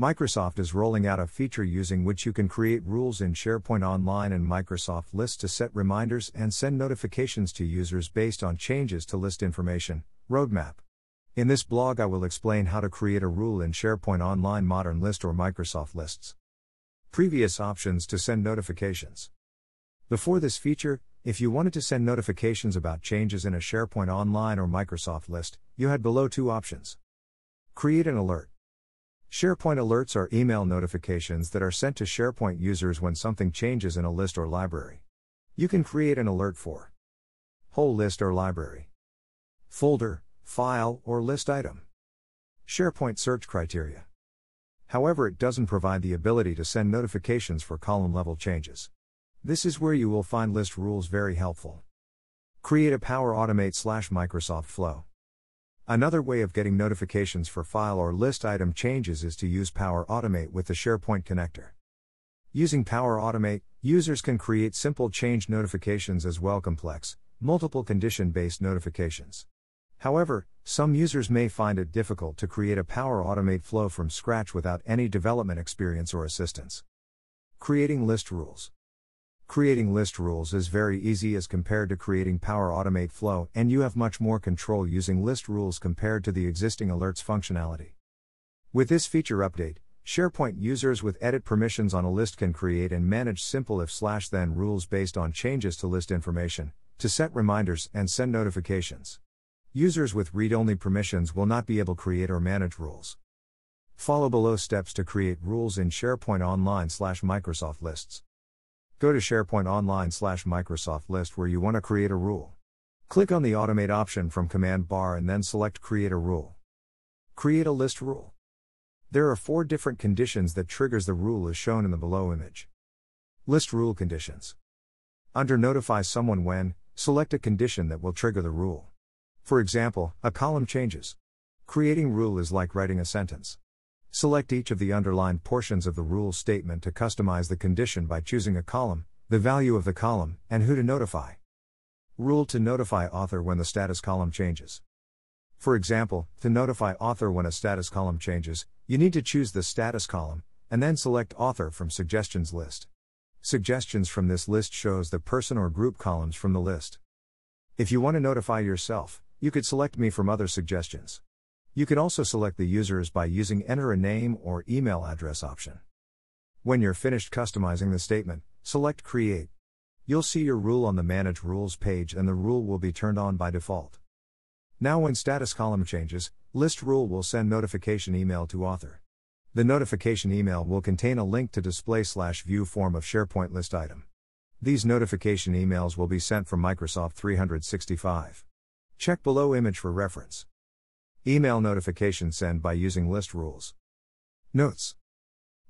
Microsoft is rolling out a feature using which you can create rules in SharePoint Online and Microsoft Lists to set reminders and send notifications to users based on changes to list information. Roadmap. In this blog, I will explain how to create a rule in SharePoint Online Modern List or Microsoft Lists. Previous options to send notifications. Before this feature, if you wanted to send notifications about changes in a SharePoint Online or Microsoft list, you had below two options. Create an alert. SharePoint alerts are email notifications that are sent to SharePoint users when something changes in a list or library. You can create an alert for whole list or library, folder, file, or list item. SharePoint search criteria. However, it doesn't provide the ability to send notifications for column level changes. This is where you will find list rules very helpful. Create a Power Automate slash Microsoft Flow. Another way of getting notifications for file or list item changes is to use Power Automate with the SharePoint connector. Using Power Automate, users can create simple change notifications as well complex, multiple condition based notifications. However, some users may find it difficult to create a Power Automate flow from scratch without any development experience or assistance. Creating list rules. Creating list rules is very easy as compared to creating Power Automate Flow, and you have much more control using list rules compared to the existing alerts functionality. With this feature update, SharePoint users with edit permissions on a list can create and manage simple if slash then rules based on changes to list information, to set reminders and send notifications. Users with read only permissions will not be able to create or manage rules. Follow below steps to create rules in SharePoint Online slash Microsoft Lists. Go to SharePoint Online slash Microsoft List where you want to create a rule. Click on the Automate option from Command Bar and then select Create a Rule. Create a list rule. There are four different conditions that triggers the rule as shown in the below image. List rule conditions. Under Notify someone when, select a condition that will trigger the rule. For example, a column changes. Creating rule is like writing a sentence. Select each of the underlined portions of the rule statement to customize the condition by choosing a column, the value of the column, and who to notify. Rule to notify author when the status column changes. For example, to notify author when a status column changes, you need to choose the status column, and then select author from suggestions list. Suggestions from this list shows the person or group columns from the list. If you want to notify yourself, you could select me from other suggestions. You can also select the users by using Enter a Name or Email Address option. When you're finished customizing the statement, select Create. You'll see your rule on the Manage Rules page and the rule will be turned on by default. Now, when status column changes, List Rule will send notification email to author. The notification email will contain a link to display slash view form of SharePoint list item. These notification emails will be sent from Microsoft 365. Check below image for reference. Email notification send by using list rules. Notes.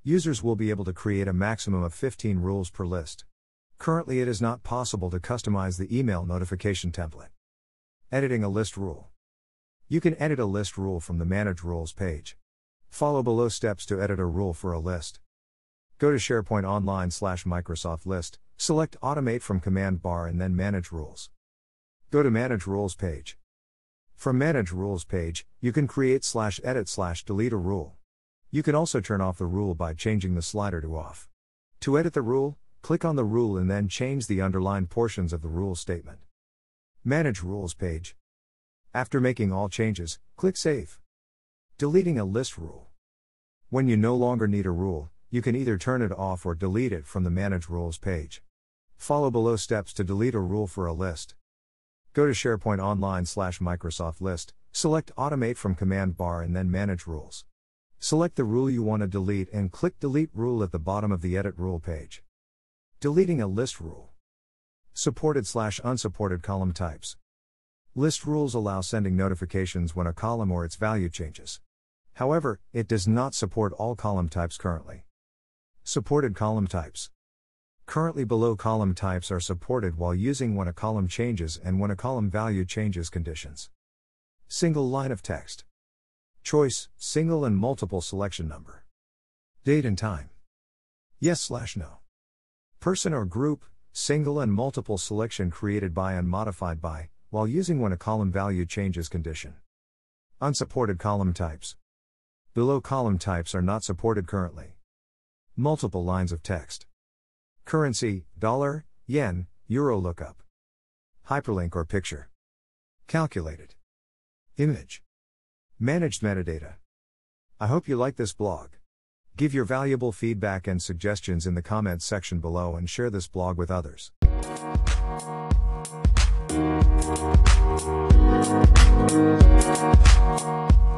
Users will be able to create a maximum of 15 rules per list. Currently, it is not possible to customize the email notification template. Editing a list rule. You can edit a list rule from the Manage Rules page. Follow below steps to edit a rule for a list. Go to SharePoint Online slash Microsoft List, select Automate from Command Bar and then Manage Rules. Go to Manage Rules page. From Manage Rules page, you can create slash edit slash delete a rule. You can also turn off the rule by changing the slider to off. To edit the rule, click on the rule and then change the underlined portions of the rule statement. Manage Rules page. After making all changes, click Save. Deleting a list rule. When you no longer need a rule, you can either turn it off or delete it from the Manage Rules page. Follow below steps to delete a rule for a list. Go to SharePoint Online slash Microsoft List, select Automate from Command Bar and then Manage Rules. Select the rule you want to delete and click Delete Rule at the bottom of the Edit Rule page. Deleting a list rule. Supported slash unsupported column types. List rules allow sending notifications when a column or its value changes. However, it does not support all column types currently. Supported column types. Currently below column types are supported while using when a column changes and when a column value changes conditions. Single line of text. Choice, single and multiple selection number. Date and time. Yes slash no. Person or group, single and multiple selection created by and modified by, while using when a column value changes condition. Unsupported column types. Below column types are not supported currently. Multiple lines of text. Currency, dollar, yen, euro lookup. Hyperlink or picture. Calculated. Image. Managed metadata. I hope you like this blog. Give your valuable feedback and suggestions in the comments section below and share this blog with others. Thank you.